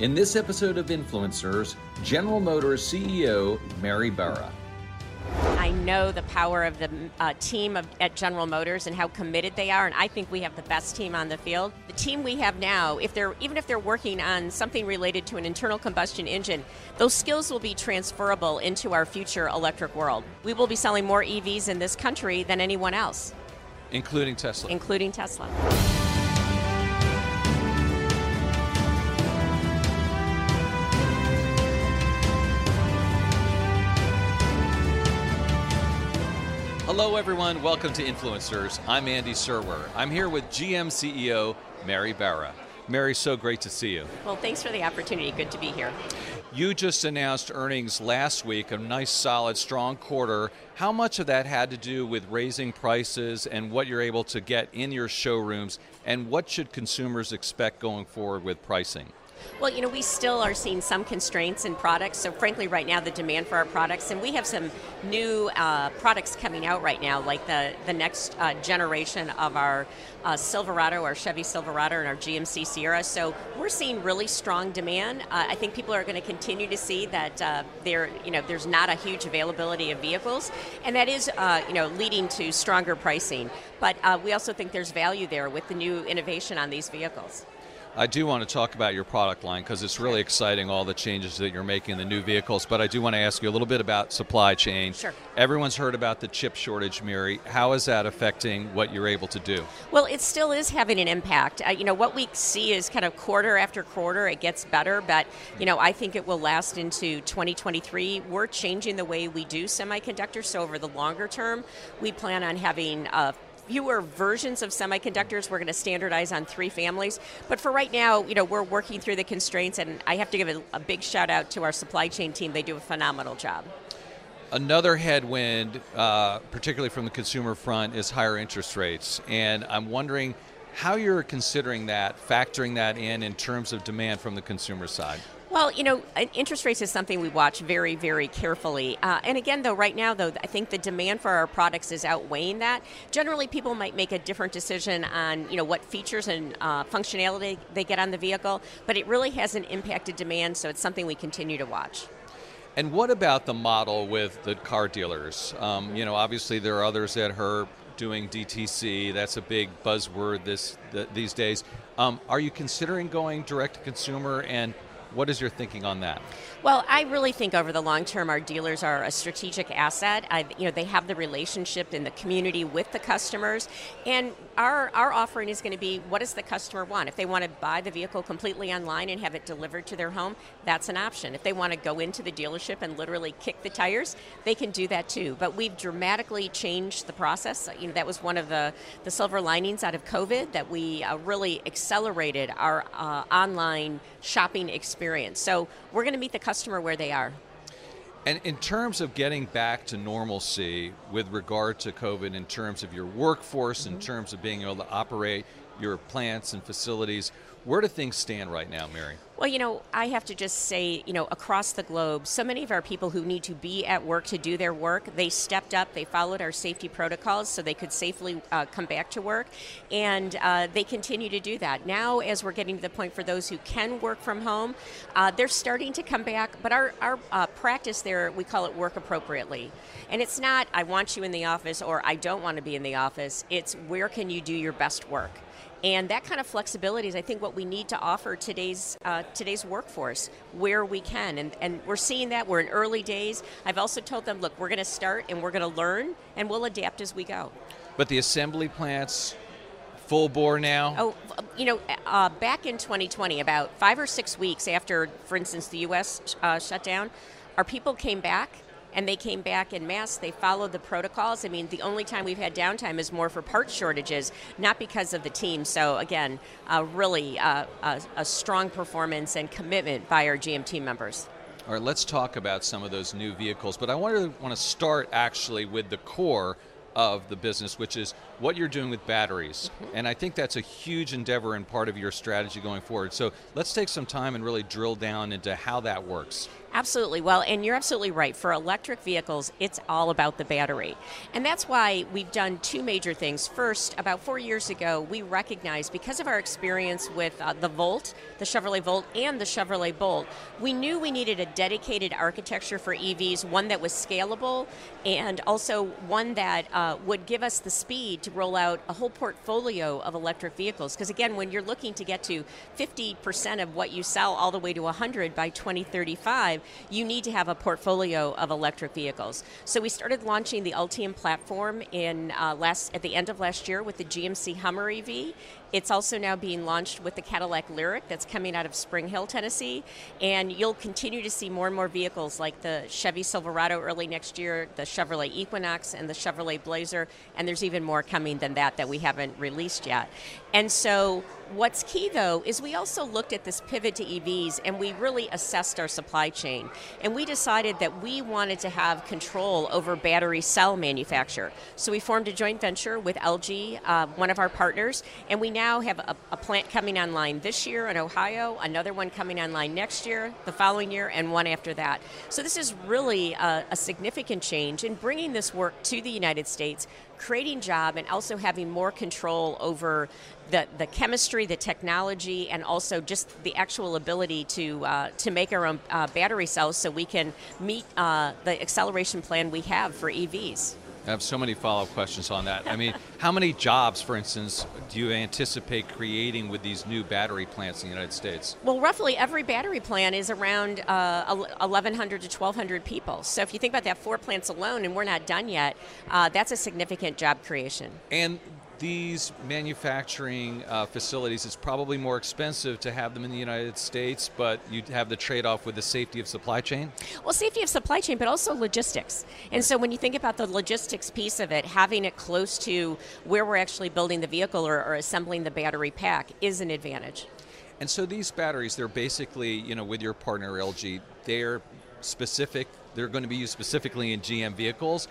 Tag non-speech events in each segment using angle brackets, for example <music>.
In this episode of Influencers, General Motors CEO Mary Barra. I know the power of the uh, team of, at General Motors and how committed they are, and I think we have the best team on the field. The team we have now, if they're even if they're working on something related to an internal combustion engine, those skills will be transferable into our future electric world. We will be selling more EVs in this country than anyone else, including Tesla. Including Tesla. Hello, everyone. Welcome to Influencers. I'm Andy Serwer. I'm here with GM CEO Mary Barra. Mary, so great to see you. Well, thanks for the opportunity. Good to be here. You just announced earnings last week, a nice, solid, strong quarter. How much of that had to do with raising prices and what you're able to get in your showrooms, and what should consumers expect going forward with pricing? Well, you know, we still are seeing some constraints in products. So, frankly, right now, the demand for our products, and we have some new uh, products coming out right now, like the, the next uh, generation of our uh, Silverado, our Chevy Silverado, and our GMC Sierra. So, we're seeing really strong demand. Uh, I think people are going to continue to see that uh, there, you know, there's not a huge availability of vehicles, and that is, uh, you know, leading to stronger pricing. But we also think there's value there with the new innovation on these vehicles. I do want to talk about your product line because it's really exciting, all the changes that you're making in the new vehicles. But I do want to ask you a little bit about supply chain. Sure. Everyone's heard about the chip shortage, Mary. How is that affecting what you're able to do? Well, it still is having an impact. Uh, you know, what we see is kind of quarter after quarter, it gets better, but, you know, I think it will last into 2023. We're changing the way we do semiconductors, so over the longer term, we plan on having a fewer versions of semiconductors. We're going to standardize on three families. But for right now, you know, we're working through the constraints, and I have to give a, a big shout out to our supply chain team. They do a phenomenal job. Another headwind, uh, particularly from the consumer front, is higher interest rates. And I'm wondering how you're considering that, factoring that in in terms of demand from the consumer side. Well, you know, interest rates is something we watch very, very carefully. Uh, and again, though, right now, though, I think the demand for our products is outweighing that. Generally, people might make a different decision on, you know, what features and uh, functionality they get on the vehicle, but it really hasn't impacted demand, so it's something we continue to watch. And what about the model with the car dealers? Um, you know, obviously there are others that are doing DTC. That's a big buzzword this the, these days. Um, are you considering going direct to consumer and what is your thinking on that? Well, I really think over the long term, our dealers are a strategic asset. I, you know, they have the relationship in the community with the customers, and our our offering is going to be what does the customer want? If they want to buy the vehicle completely online and have it delivered to their home, that's an option. If they want to go into the dealership and literally kick the tires, they can do that too. But we've dramatically changed the process. You know, that was one of the the silver linings out of COVID that we uh, really accelerated our uh, online shopping experience. So we're going to meet the customer where they are. And in terms of getting back to normalcy with regard to COVID, in terms of your workforce, mm-hmm. in terms of being able to operate your plants and facilities, where do things stand right now, Mary? Well, you know, I have to just say, you know, across the globe, so many of our people who need to be at work to do their work, they stepped up, they followed our safety protocols so they could safely uh, come back to work, and uh, they continue to do that. Now, as we're getting to the point for those who can work from home, uh, they're starting to come back, but our, our uh, practice there, we call it work appropriately. And it's not, I want you in the office or I don't want to be in the office, it's where can you do your best work. And that kind of flexibility is, I think, what we need to offer today's uh, today's workforce where we can, and and we're seeing that. We're in early days. I've also told them, look, we're going to start and we're going to learn, and we'll adapt as we go. But the assembly plants, full bore now? Oh, you know, uh, back in 2020, about five or six weeks after, for instance, the U.S. Uh, shut down, our people came back and they came back in mass. They followed the protocols. I mean, the only time we've had downtime is more for part shortages, not because of the team. So again, uh, really uh, a, a strong performance and commitment by our GM team members. All right, let's talk about some of those new vehicles. But I want to want to start actually with the core of the business, which is what you're doing with batteries. Mm-hmm. And I think that's a huge endeavor and part of your strategy going forward. So let's take some time and really drill down into how that works. Absolutely. Well, and you're absolutely right. For electric vehicles, it's all about the battery. And that's why we've done two major things. First, about four years ago, we recognized because of our experience with uh, the Volt, the Chevrolet Volt, and the Chevrolet Bolt, we knew we needed a dedicated architecture for EVs, one that was scalable and also one that uh, would give us the speed to roll out a whole portfolio of electric vehicles. Because again, when you're looking to get to 50% of what you sell all the way to 100 by 2035, you need to have a portfolio of electric vehicles. So we started launching the Ultium platform in uh, last at the end of last year with the GMC Hummer EV. It's also now being launched with the Cadillac Lyriq that's coming out of Spring Hill, Tennessee. And you'll continue to see more and more vehicles like the Chevy Silverado early next year, the Chevrolet Equinox, and the Chevrolet Blazer. And there's even more coming than that that we haven't released yet. And so What's key though is we also looked at this pivot to EVs and we really assessed our supply chain. And we decided that we wanted to have control over battery cell manufacture. So we formed a joint venture with LG, uh, one of our partners, and we now have a, a, plant coming online this year in Ohio, another one coming online next year, the following year, and one after that. So this is really a, a significant change in bringing this work to the United States creating job and also having more control over the, the chemistry, the technology, and also just the actual ability to uh, to make our own uh, battery cells so we can meet uh, the acceleration plan we have for EVs. I have so many follow-up questions on that. I mean, <laughs> how many jobs, for instance, do you anticipate creating with these new battery plants in the United States? Well, roughly every battery plant is around uh, 1,100 to 1,200 people. So if you think about that, four plants alone, and we're not done yet, uh, that's a significant job creation. And these manufacturing uh, facilities, it's probably more expensive to have them in the United States, but you have the trade off with the safety of supply chain? Well, safety of supply chain, but also logistics. And so when you think about the logistics piece of it, having it close to where we're actually building the vehicle or, or assembling the battery pack is an advantage. And so these batteries, they're basically, you know, with your partner LG, they're specific, they're going to be used specifically in GM vehicles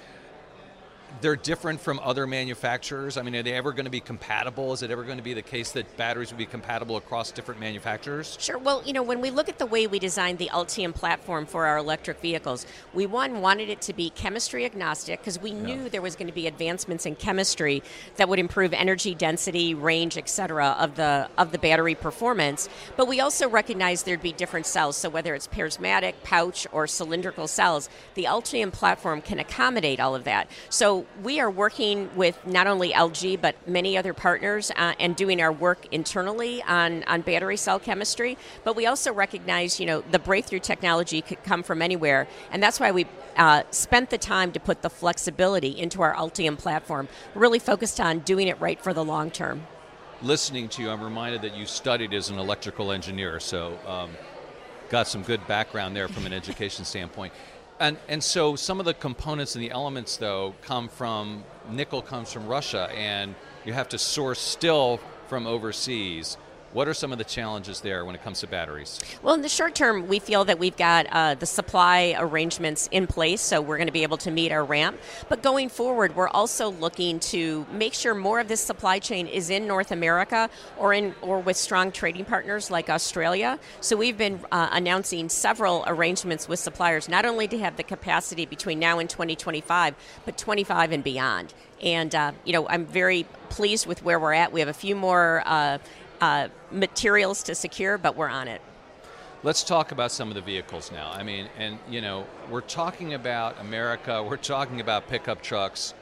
they're different from other manufacturers? I mean, are they ever going to be compatible? Is it ever going to be the case that batteries would be compatible across different manufacturers? Sure. Well, you know, when we look at the way we designed the Ultium platform for our electric vehicles, we one wanted it to be chemistry agnostic because we yeah. knew there was going to be advancements in chemistry that would improve energy density, range, et cetera, of the of the battery performance. But we also recognized there'd be different cells. So whether it's prismatic, pouch, or cylindrical cells, the Ultium platform can accommodate all of that. So we are working with not only LG but many other partners uh, and doing our work internally on, on battery cell chemistry. But we also recognize, you know, the breakthrough technology could come from anywhere, and that's why we uh, spent the time to put the flexibility into our Ultium platform, really focused on doing it right for the long term. Listening to you, I'm reminded that you studied as an electrical engineer, so um, got some good background there from an education standpoint. And, and so some of the components and the elements, though, come from nickel comes from Russia, and you have to source still from overseas. What are some of the challenges there when it comes to batteries? Well, in the short term, we feel that we've got uh, the supply arrangements in place, so we're going to be able to meet our ramp. But going forward, we're also looking to make sure more of this supply chain is in North America or in or with strong trading partners like Australia. So we've been uh, announcing several arrangements with suppliers, not only to have the capacity between now and 2025, but 25 and beyond. And uh, you know, I'm very pleased with where we're at. We have a few more uh, uh, materials to secure, but we're on it. Let's talk about some of the vehicles now. I mean, and you know, we're talking about America, we're talking about pickup trucks.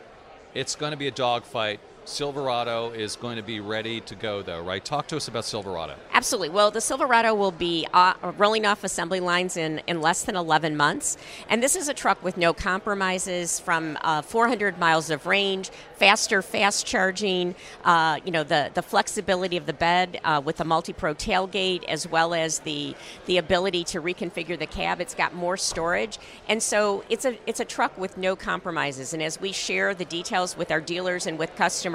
It's going to be a dogfight. Silverado is going to be ready to go, though, right? Talk to us about Silverado. Absolutely. Well, the Silverado will be uh, rolling off assembly lines in, in less than 11 months. And this is a truck with no compromises from uh, 400 miles of range, faster fast charging, uh, you know, the, the flexibility of the bed uh, with the multi-pro tailgate, as well as the, the ability to reconfigure the cab. It's got more storage. And so it's a, it's a truck with no compromises. And as we share the details with our dealers and with customers,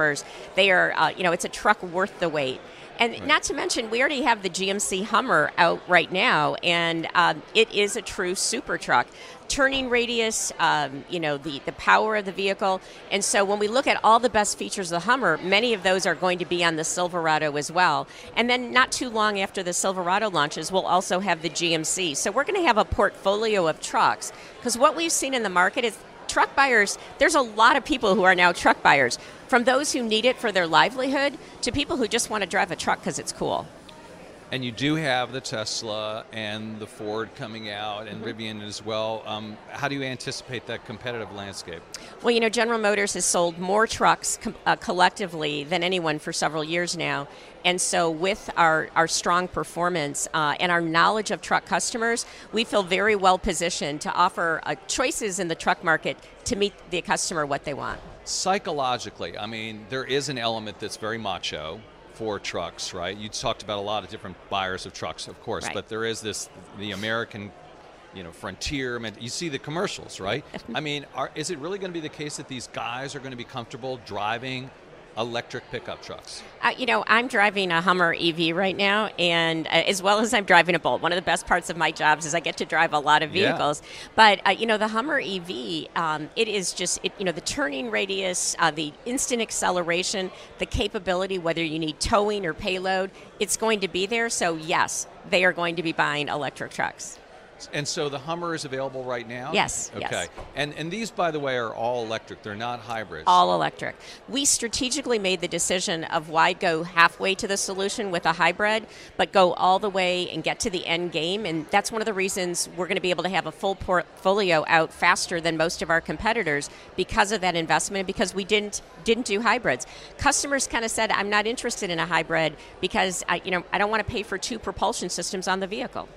they are, uh, you know, it's a truck worth the wait. And Right. not to mention, we already have the GMC Hummer out right now, and um, it is a true super truck. Turning radius, um, you know, the, the power of the vehicle. And so when we look at all the best features of the Hummer, many of those are going to be on the Silverado as well. And then not too long after the Silverado launches, we'll also have the GMC. So we're going to have a portfolio of trucks. Because what we've seen in the market is truck buyers, there's a lot of people who are now truck buyers. From those who need it for their livelihood to people who just want to drive a truck because it's cool. And you do have the Tesla and the Ford coming out, and Mm-hmm. Rivian as well. Um, how do you anticipate that competitive landscape? Well, you know, General Motors has sold more trucks com- uh, collectively than anyone for several years now. And so, with our, our strong performance uh, and our knowledge of truck customers, we feel very well positioned to offer uh, choices in the truck market to meet the customer what they want. Psychologically, I mean, there is an element that's very macho for trucks, right? You talked about a lot of different buyers of trucks, of course, Right. but there is this the American, you know, frontier. I mean, you see the commercials, right? I mean, are, is it really going to be the case that these guys are going to be comfortable driving electric pickup trucks? Uh, you know, I'm driving a Hummer EV right now, and uh, as well as I'm driving a Bolt. One of the best parts of my jobs is I get to drive a lot of Yeah. vehicles. But uh, you know, the Hummer EV, um, it is just it, you know the turning radius, uh, the instant acceleration, the capability, whether you need towing or payload, it's going to be there. So yes, they are going to be buying electric trucks. And so the Hummer is available right now? Yes, Okay. yes. And and these by the way are all electric. They're not hybrids. all electric. We strategically made the decision of why go halfway to the solution with a hybrid, but go all the way and get to the end game. And that's one of the reasons we're going to be able to have a full portfolio out faster than most of our competitors because of that investment. and Because we didn't didn't do hybrids. Customers kind of said, "I'm not interested in a hybrid because I, you know, I don't want to pay for two propulsion systems on the vehicle."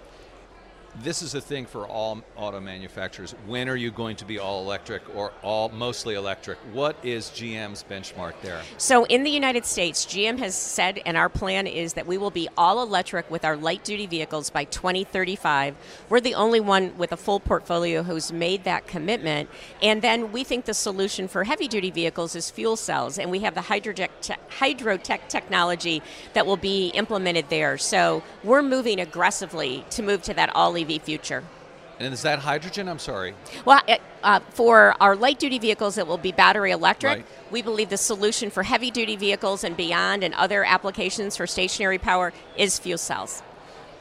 This is a thing for all auto manufacturers. When are you going to be all electric or all mostly electric? What is GM's benchmark there? So in the United States, GM has said, and our plan is that we will be all electric with our light duty vehicles by 2035. We're the only one with a full portfolio who's made that commitment. And then we think the solution for heavy duty vehicles is fuel cells, and we have the Hydrotec, te- Hydrotec technology that will be implemented there. So we're moving aggressively to move to that all EV future. And is that hydrogen? I'm sorry. Well, uh, uh, for our light duty vehicles, it will be battery electric. Right. We believe the solution for heavy duty vehicles and beyond and other applications for stationary power is fuel cells.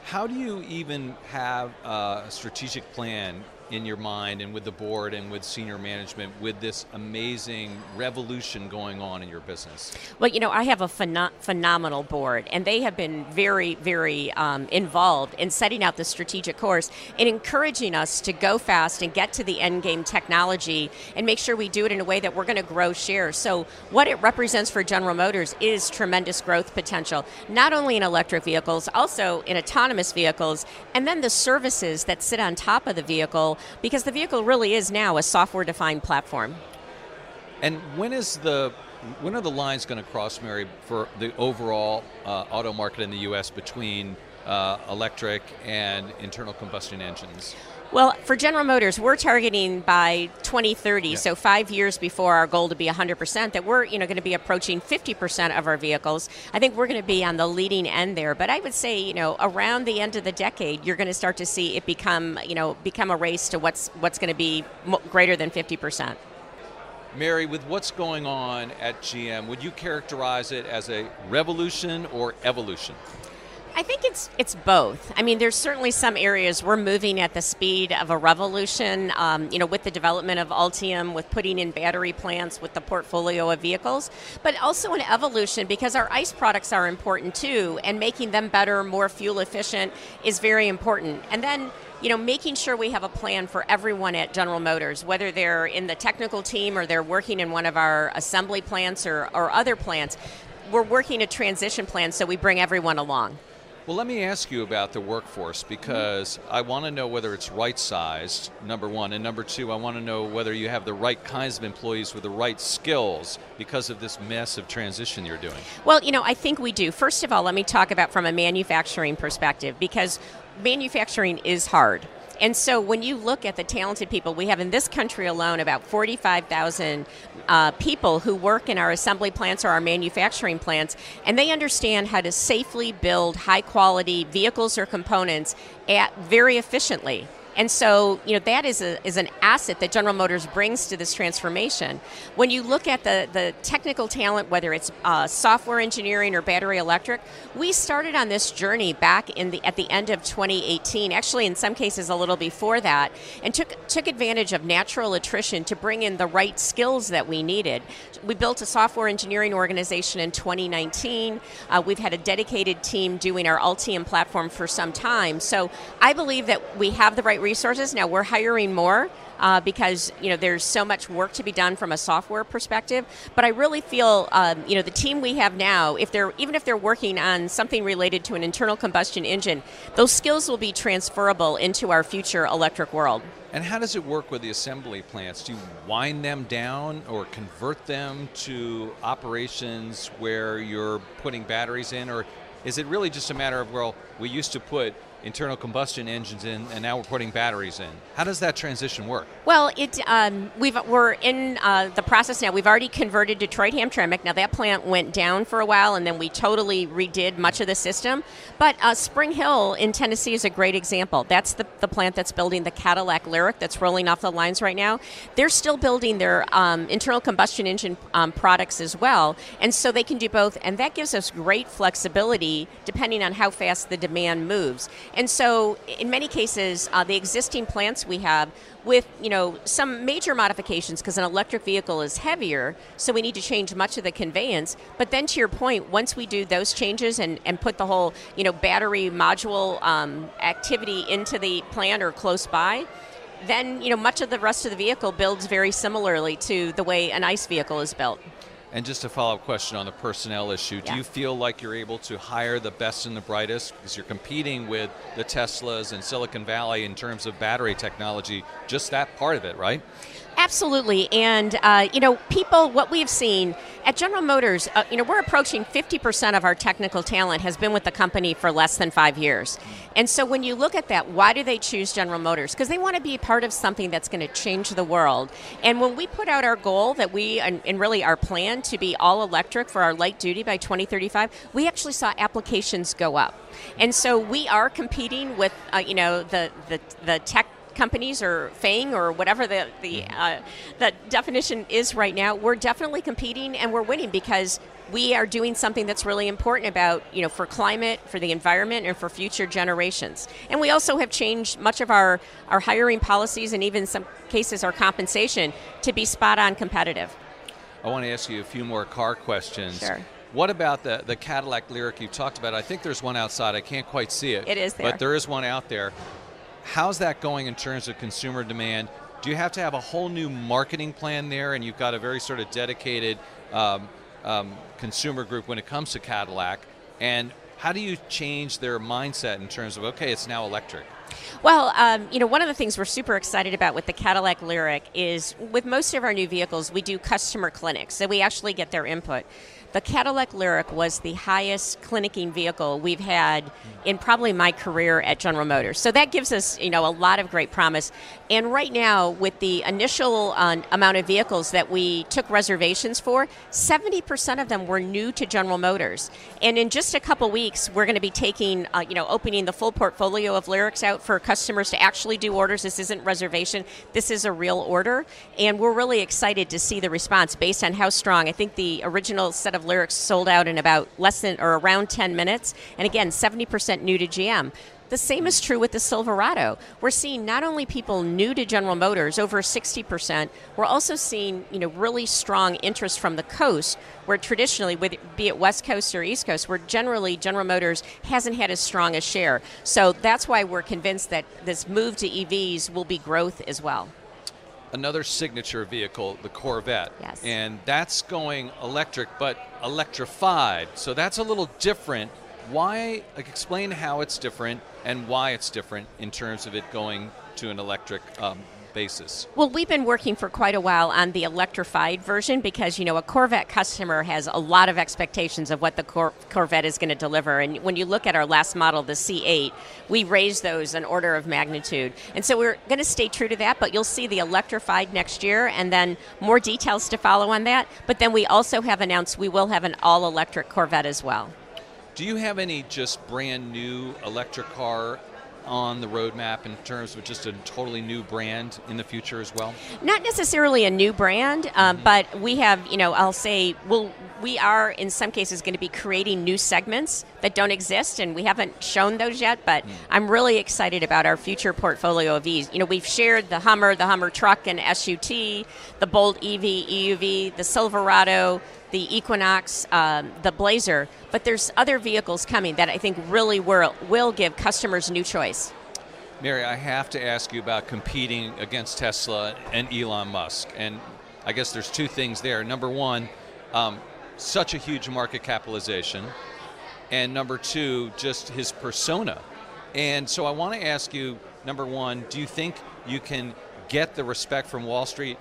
How do you even have a strategic plan in your mind and with the board and with senior management with this amazing revolution going on in your business? Well, you know, I have a pheno- phenomenal board, and they have been very, very um, involved in setting out the strategic course and encouraging us to go fast and get to the end game technology and make sure we do it in a way that we're going to grow share. So, what it represents for General Motors is tremendous growth potential, not only in electric vehicles, also in autonomous vehicles, and then the services that sit on top of the vehicle, because the vehicle really is now a software defined platform. And when is the when are the lines going to cross, Mary, for the overall uh, auto market in the U.S. between uh, electric and internal combustion engines? Well, for General Motors, we're targeting by 2030, Yeah. so five years before our goal to be 100%, that we're you know going to be approaching 50% of our vehicles. I think we're going to be on the leading end there, but I would say you know around the end of the decade, you're going to start to see it become you know become a race to what's what's going to be greater than 50%. Mary, with what's going on at GM, would you characterize it as a revolution or evolution? I think it's it's both. I mean, there's certainly some areas we're moving at the speed of a revolution. Um, you know, with the development of Ultium, with putting in battery plants, with the portfolio of vehicles, but also an evolution because our ICE products are important too, and making them better, more fuel efficient is very important. And then you know, making sure we have a plan for everyone at General Motors, whether they're in the technical team or they're working in one of our assembly plants or, or other plants, we're working a transition plan so we bring everyone along. Well, let me ask you about the workforce mm-hmm. because I want to know whether it's right sized, number one. And number two, I want to know whether you have the right kinds of employees with the right skills because of this massive transition you're doing. Well, you know, I think we do. First of all, let me talk about from a manufacturing perspective because manufacturing is hard. And so when you look at the talented people, we have in this country alone about 45,000 uh, people who work in our assembly plants or our manufacturing plants, and they understand how to safely build high quality vehicles or components at very efficiently. And so, you know, that is, a, is an asset that General Motors brings to this transformation. When you look at the, the technical talent, whether it's uh, software engineering or battery electric, we started on this journey back in the, at the end of 2018, actually in some cases a little before that, and took, took advantage of natural attrition to bring in the right skills that we needed. We built a software engineering organization in 2019. Uh, we've had a dedicated team doing our Ultium platform for some time. So I believe that we have the right resources. Now we're hiring more. Uh, because you know there's so much work to be done from a software perspective. But I really feel um, you know the team we have now, if they're even if they're working on something related to an internal combustion engine, those skills will be transferable into our future electric world. And how does it work with the assembly plants? Do you wind them down or convert them to operations where you're putting batteries in, or is it really just a matter of well, we used to put internal combustion engines in, and now we're putting batteries in. How does that transition work? Well, it um, we've we're in uh, the process now. We've already converted Detroit Hamtramck. Now that plant went down for a while, and then we totally redid much of the system. But uh, Spring Hill in Tennessee is a great example. That's the, the plant that's building the Cadillac Lyriq that's rolling off the lines right now. They're still building their um, internal combustion engine um, products as well, and so they can do both, and that gives us great flexibility depending on how fast the demand moves. And so, in many cases, uh, the existing plants we have, with you know some major modifications, because an electric vehicle is heavier, so we need to change much of the conveyance. But then, to your point, once we do those changes and, and put the whole you know battery module um, activity into the plant or close by, then you know much of the rest of the vehicle builds very similarly to the way an ICE vehicle is built. And just a follow up question on the personnel issue. Yeah. Do you feel like you're able to hire the best and the brightest because you're competing with the Teslas and Silicon Valley in terms of battery technology? Just that part of it, right? Absolutely, and uh, you know, people. What we've seen at General Motors, uh, you know, we're approaching 50% of our technical talent has been with the company for less than five years. And so, when you look at that, why do they choose General Motors? Because they want to be part of something that's going to change the world. And when we put out our goal that we, and, and really our plan to be all electric for our light duty by 2035, we actually saw applications go up. And so, we are competing with, uh, you know, the the the tech companies or FANG or whatever the the, uh, the definition is right now, we're definitely competing and we're winning because we are doing something that's really important about you know for climate, for the environment, and for future generations. And we also have changed much of our our hiring policies and even some cases our compensation to be spot on competitive. I want to ask you a few more car questions. Sure. What about the, the Cadillac Lyriq you talked about? I think there's one outside. I can't quite see it. It is there. But there is one out there. How's that going in terms of consumer demand? Do you have to have a whole new marketing plan there, and you've got a very sort of dedicated um, um, consumer group when it comes to Cadillac? And how do you change their mindset in terms of okay, it's now electric? Well, um, you know, one of the things we're super excited about with the Cadillac Lyriq is with most of our new vehicles, we do customer clinics, so we actually get their input. The Cadillac Lyriq was the highest clinicking vehicle we've had in probably my career at General Motors. So that gives us, you know, a lot of great promise. And right now, with the initial uh, amount of vehicles that we took reservations for, 70% of them were new to General Motors. And in just a couple weeks, we're going to be taking, uh, you know, opening the full portfolio of Lyriqs out for customers to actually do orders. This isn't reservation. This is a real order. And we're really excited to see the response based on how strong. I think the original set of Lyriqs sold out in about less than or around 10 minutes. And again, 70% new to GM. The same is true with the Silverado. We're seeing not only people new to General Motors, over 60%, we're also seeing you know really strong interest from the coast, where traditionally, be it West Coast or East Coast, where generally General Motors hasn't had as strong a share. So that's why we're convinced that this move to EVs will be growth as well another signature vehicle, the Corvette. Yes. And that's going electric, but electrified. So that's a little different. Why, like, explain how it's different and why it's different in terms of it going to an electric um, basis? Well, we've been working for quite a while on the electrified version because, you know, a Corvette customer has a lot of expectations of what the Cor- Corvette is going to deliver. And when you look at our last model, the C8, we raised those an order of magnitude. And so we're going to stay true to that, but you'll see the electrified next year and then more details to follow on that. But then we also have announced we will have an all electric Corvette as well. Do you have any just brand new electric car on the roadmap in terms of just a totally new brand in the future as well? Not necessarily a new brand, um, mm-hmm. but we have, you know, I'll say, we'll, we are in some cases going to be creating new segments that don't exist, and we haven't shown those yet. But mm. I'm really excited about our future portfolio of EVs. You know, we've shared the Hummer, the Hummer truck and SUT, the Bolt EV, EUV, the Silverado, the Equinox, um, the Blazer, but there's other vehicles coming that I think really will, will give customers new choice. Mary, I have to ask you about competing against Tesla and Elon Musk. And I guess there's two things there. Number one, um, such a huge market capitalization. And number two, just his persona. And so I want to ask you number one, do you think you can get the respect from Wall Street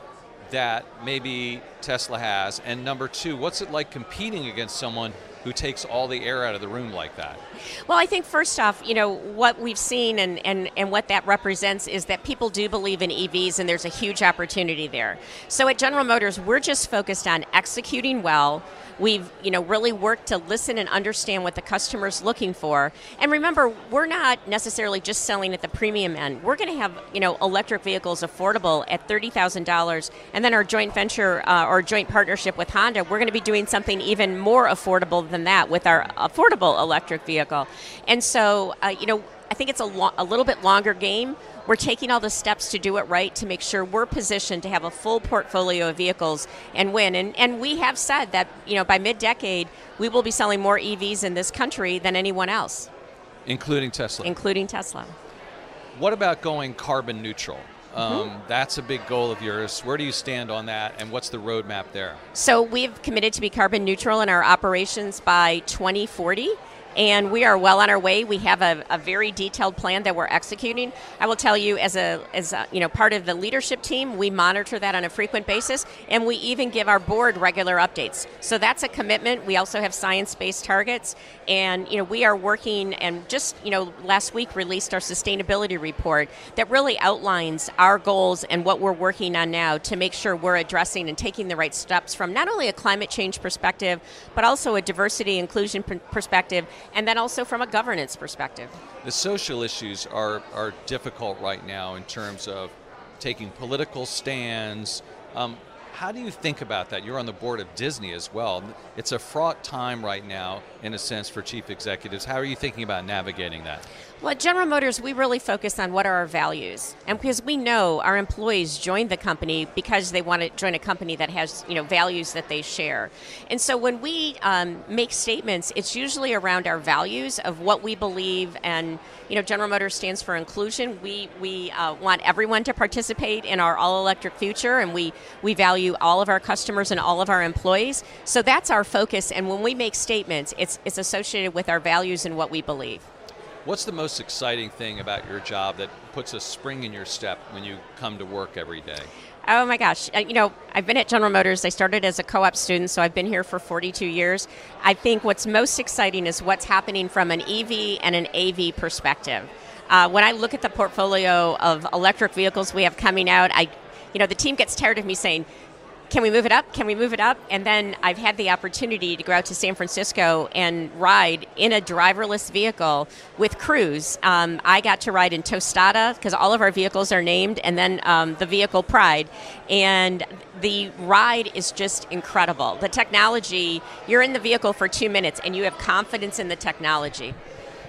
that maybe Tesla has? And number two, what's it like competing against someone who takes all the air out of the room like that? Well, I think first off, you know, what we've seen and, and, and what that represents is that people do believe in EVs and there's a huge opportunity there. So at General Motors, we're just focused on executing well. We've, you know, really worked to listen and understand what the customer's looking for. And remember, we're not necessarily just selling at the premium end. We're going to have, you know, electric vehicles affordable at $30,000. And then our joint venture uh, or joint partnership with Honda, we're going to be doing something even more affordable than that with our affordable electric vehicle. And so, uh, you know, I think it's a, lo- a little bit longer game. We're taking all the steps to do it right to make sure we're positioned to have a full portfolio of vehicles and win. And, and we have said that, you know, by mid-decade, we will be selling more EVs in this country than anyone else. Including Tesla. Including Tesla. What about going carbon neutral? Um, mm-hmm. That's a big goal of yours. Where do you stand on that, and what's the roadmap there? So we've committed to be carbon neutral in our operations by 2040 and we are well on our way. We have a, a, very detailed plan that we're executing. I will tell you, as a as a, you know part of the leadership team, we monitor that on a frequent basis, and we even give our board regular updates. So that's a commitment. We also have science-based targets, and you know we are working and just you know last week released our sustainability report that really outlines our goals and what we're working on now to make sure we're addressing and taking the right steps from not only a climate change perspective, but also a diversity inclusion perspective and then also from a governance perspective. The social issues are, are difficult right now in terms of taking political stands. Um, how do you think about that? You're on the board of Disney as well. It's a fraught time right now, in a sense, for chief executives. How are you thinking about navigating that? Well, at General Motors, we really focus on what are our values, and because we know our employees join the company because they want to join a company that has you know values that they share, and so when we um, make statements, it's usually around our values of what we believe, and you know General Motors stands for inclusion. We we uh, want everyone to participate in our all electric future, and we we value all of our customers and all of our employees. So that's our focus, and when we make statements, it's it's associated with our values and what we believe. What's the most exciting thing about your job that puts a spring in your step when you come to work every day? Oh my gosh. Uh, you know, I've been at General Motors. I started as a co op student, so I've been here for 42 years. I think what's most exciting is what's happening from an EV and an AV perspective. Uh, when I look at the portfolio of electric vehicles we have coming out, I, you know, the team gets tired of me saying, can we move it up? Can we move it up? And then I've had the opportunity to go out to San Francisco and ride in a driverless vehicle with Cruise. Um, I got to ride in Tostada because all of our vehicles are named, and then um, the vehicle Pride. And the ride is just incredible. The technology, you're in the vehicle for two minutes and you have confidence in the technology.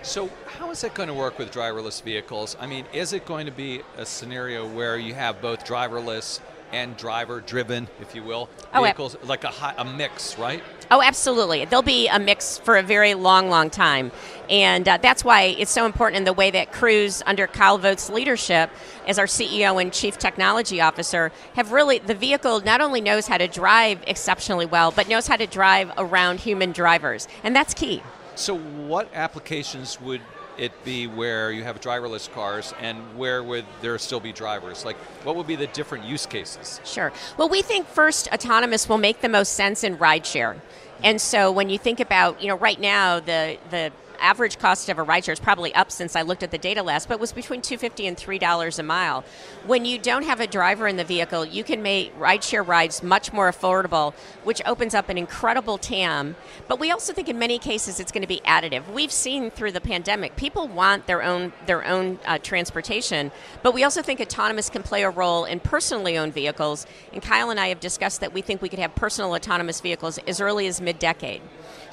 So, how is that going to work with driverless vehicles? I mean, is it going to be a scenario where you have both driverless and driver driven, if you will, vehicles, oh, like a, high, a mix, right? Oh, absolutely. There'll be a mix for a very long, long time. And uh, that's why it's so important in the way that Cruise, under Kyle Vogt's leadership as our CEO and Chief Technology Officer, have really, the vehicle not only knows how to drive exceptionally well, but knows how to drive around human drivers. And that's key. So, what applications would it be where you have driverless cars and where would there still be drivers? Like, what would be the different use cases? Sure. Well, we think first autonomous will make the most sense in rideshare. And so when you think about, you know, right now the the average cost of a rideshare is probably up since I looked at the data last, but was between two fifty and three dollars a mile. When you don't have a driver in the vehicle, you can make rideshare rides much more affordable, which opens up an incredible TAM. But we also think in many cases it's going to be additive. We've seen through the pandemic, people want their own their own uh, transportation, but we also think autonomous can play a role in personally owned vehicles. And Kyle and I have discussed that we think we could have personal autonomous vehicles as early as mid-decade.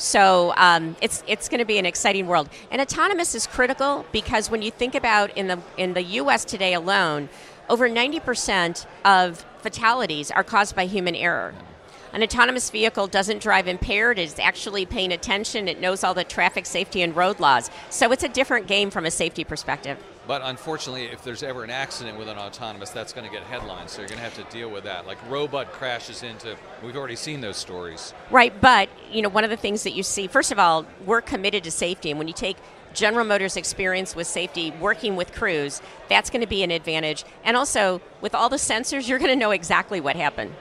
So um, it's it's going to be an exciting world. And autonomous is critical because when you think about in the in the U.S. today alone, over 90% of fatalities are caused by human error. An autonomous vehicle doesn't drive impaired, it's actually paying attention, it knows all the traffic safety and road laws. So it's a different game from a safety perspective. But unfortunately, if there's ever an accident with an autonomous, that's going to get headlines. So you're going to have to deal with that. Like robot crashes into, we've already seen those stories. Right, but you know, one of the things that you see, first of all, we're committed to safety, and when you take General Motors' experience with safety, working with Cruise, that's going to be an advantage. And also, with all the sensors, you're going to know exactly what happened.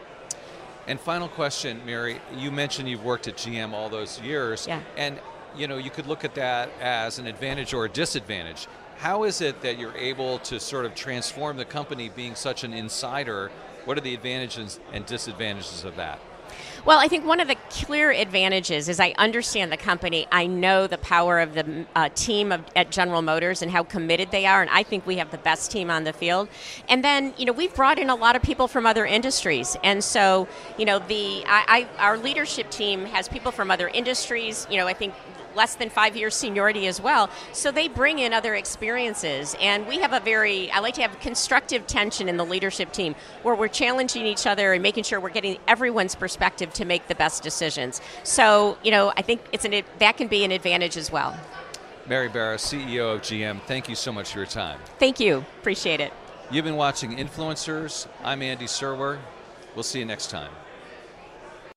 And final question, Mary. You mentioned you've worked at GM all those years, yeah. and you know you could look at that as an advantage or a disadvantage. How is it that you're able to sort of transform the company being such an insider? What are the advantages and disadvantages of that? Well, I think one of the clear advantages is I understand the company. I know the power of the uh, team of, at General Motors and how committed they are, and I think we have the best team on the field. And then, you know, we've brought in a lot of people from other industries, and so, you know, the I, I, our leadership team has people from other industries. You know, I think less than five years seniority as well. So they bring in other experiences. And we have a very, I like to have constructive tension in the leadership team where we're challenging each other and making sure we're getting everyone's perspective to make the best decisions. So, you know, I think it's an, that can be an advantage as well. Mary Barra, CEO of GM, thank you so much for your time. Thank you. Appreciate it. You've been watching Influencers. I'm Andy Serwer. We'll see you next time.